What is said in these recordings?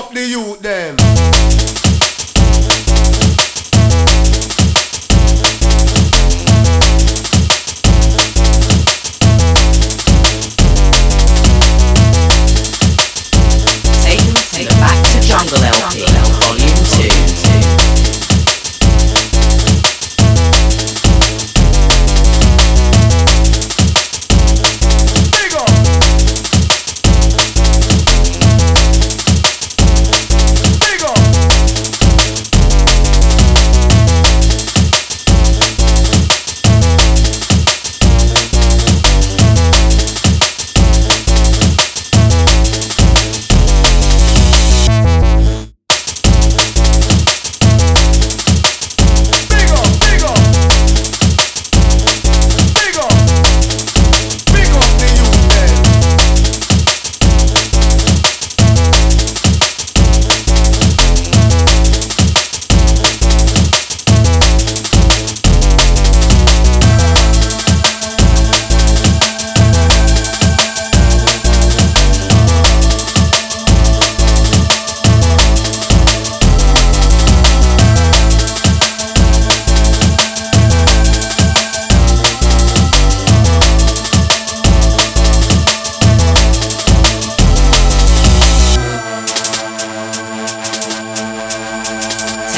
Up the youth them.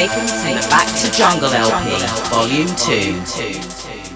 Taken to the Back to Jungle LP, Volume 2.